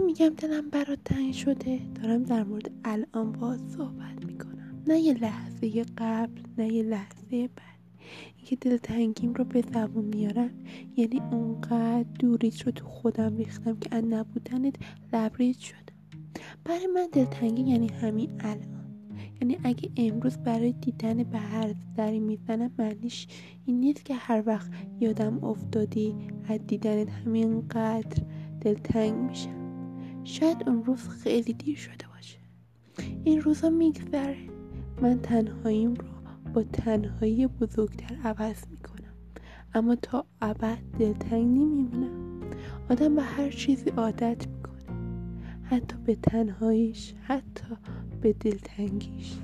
میگم دلم برات تنگ شده دارم در مورد الان باز صحبت می‌کنم. نه یه لحظه قبل نه یه لحظه بعد. اینکه دلتنگیم رو به زبون میارم یعنی اونقدر دوریت رو تو خودم ریختم که از نبودنت لبریز شدم. برای من دلتنگی یعنی همین الان. یعنی اگه امروز برای دیدن به هر دری می‌زنم معنیش این نیست که هر وقت یادم افتادی از دیدنت همینقدر دلتنگ میشم. شاید اون روز خیلی دیر شده باشه. این روزا میگذره. من تنهاییم رو با تنهایی بزرگتر عوض می‌کنم. اما تا ابد دلتنگ نمیمونم. آدم به هر چیزی عادت می‌کنه. حتی به تنهاییش حتی به دلتنگیش.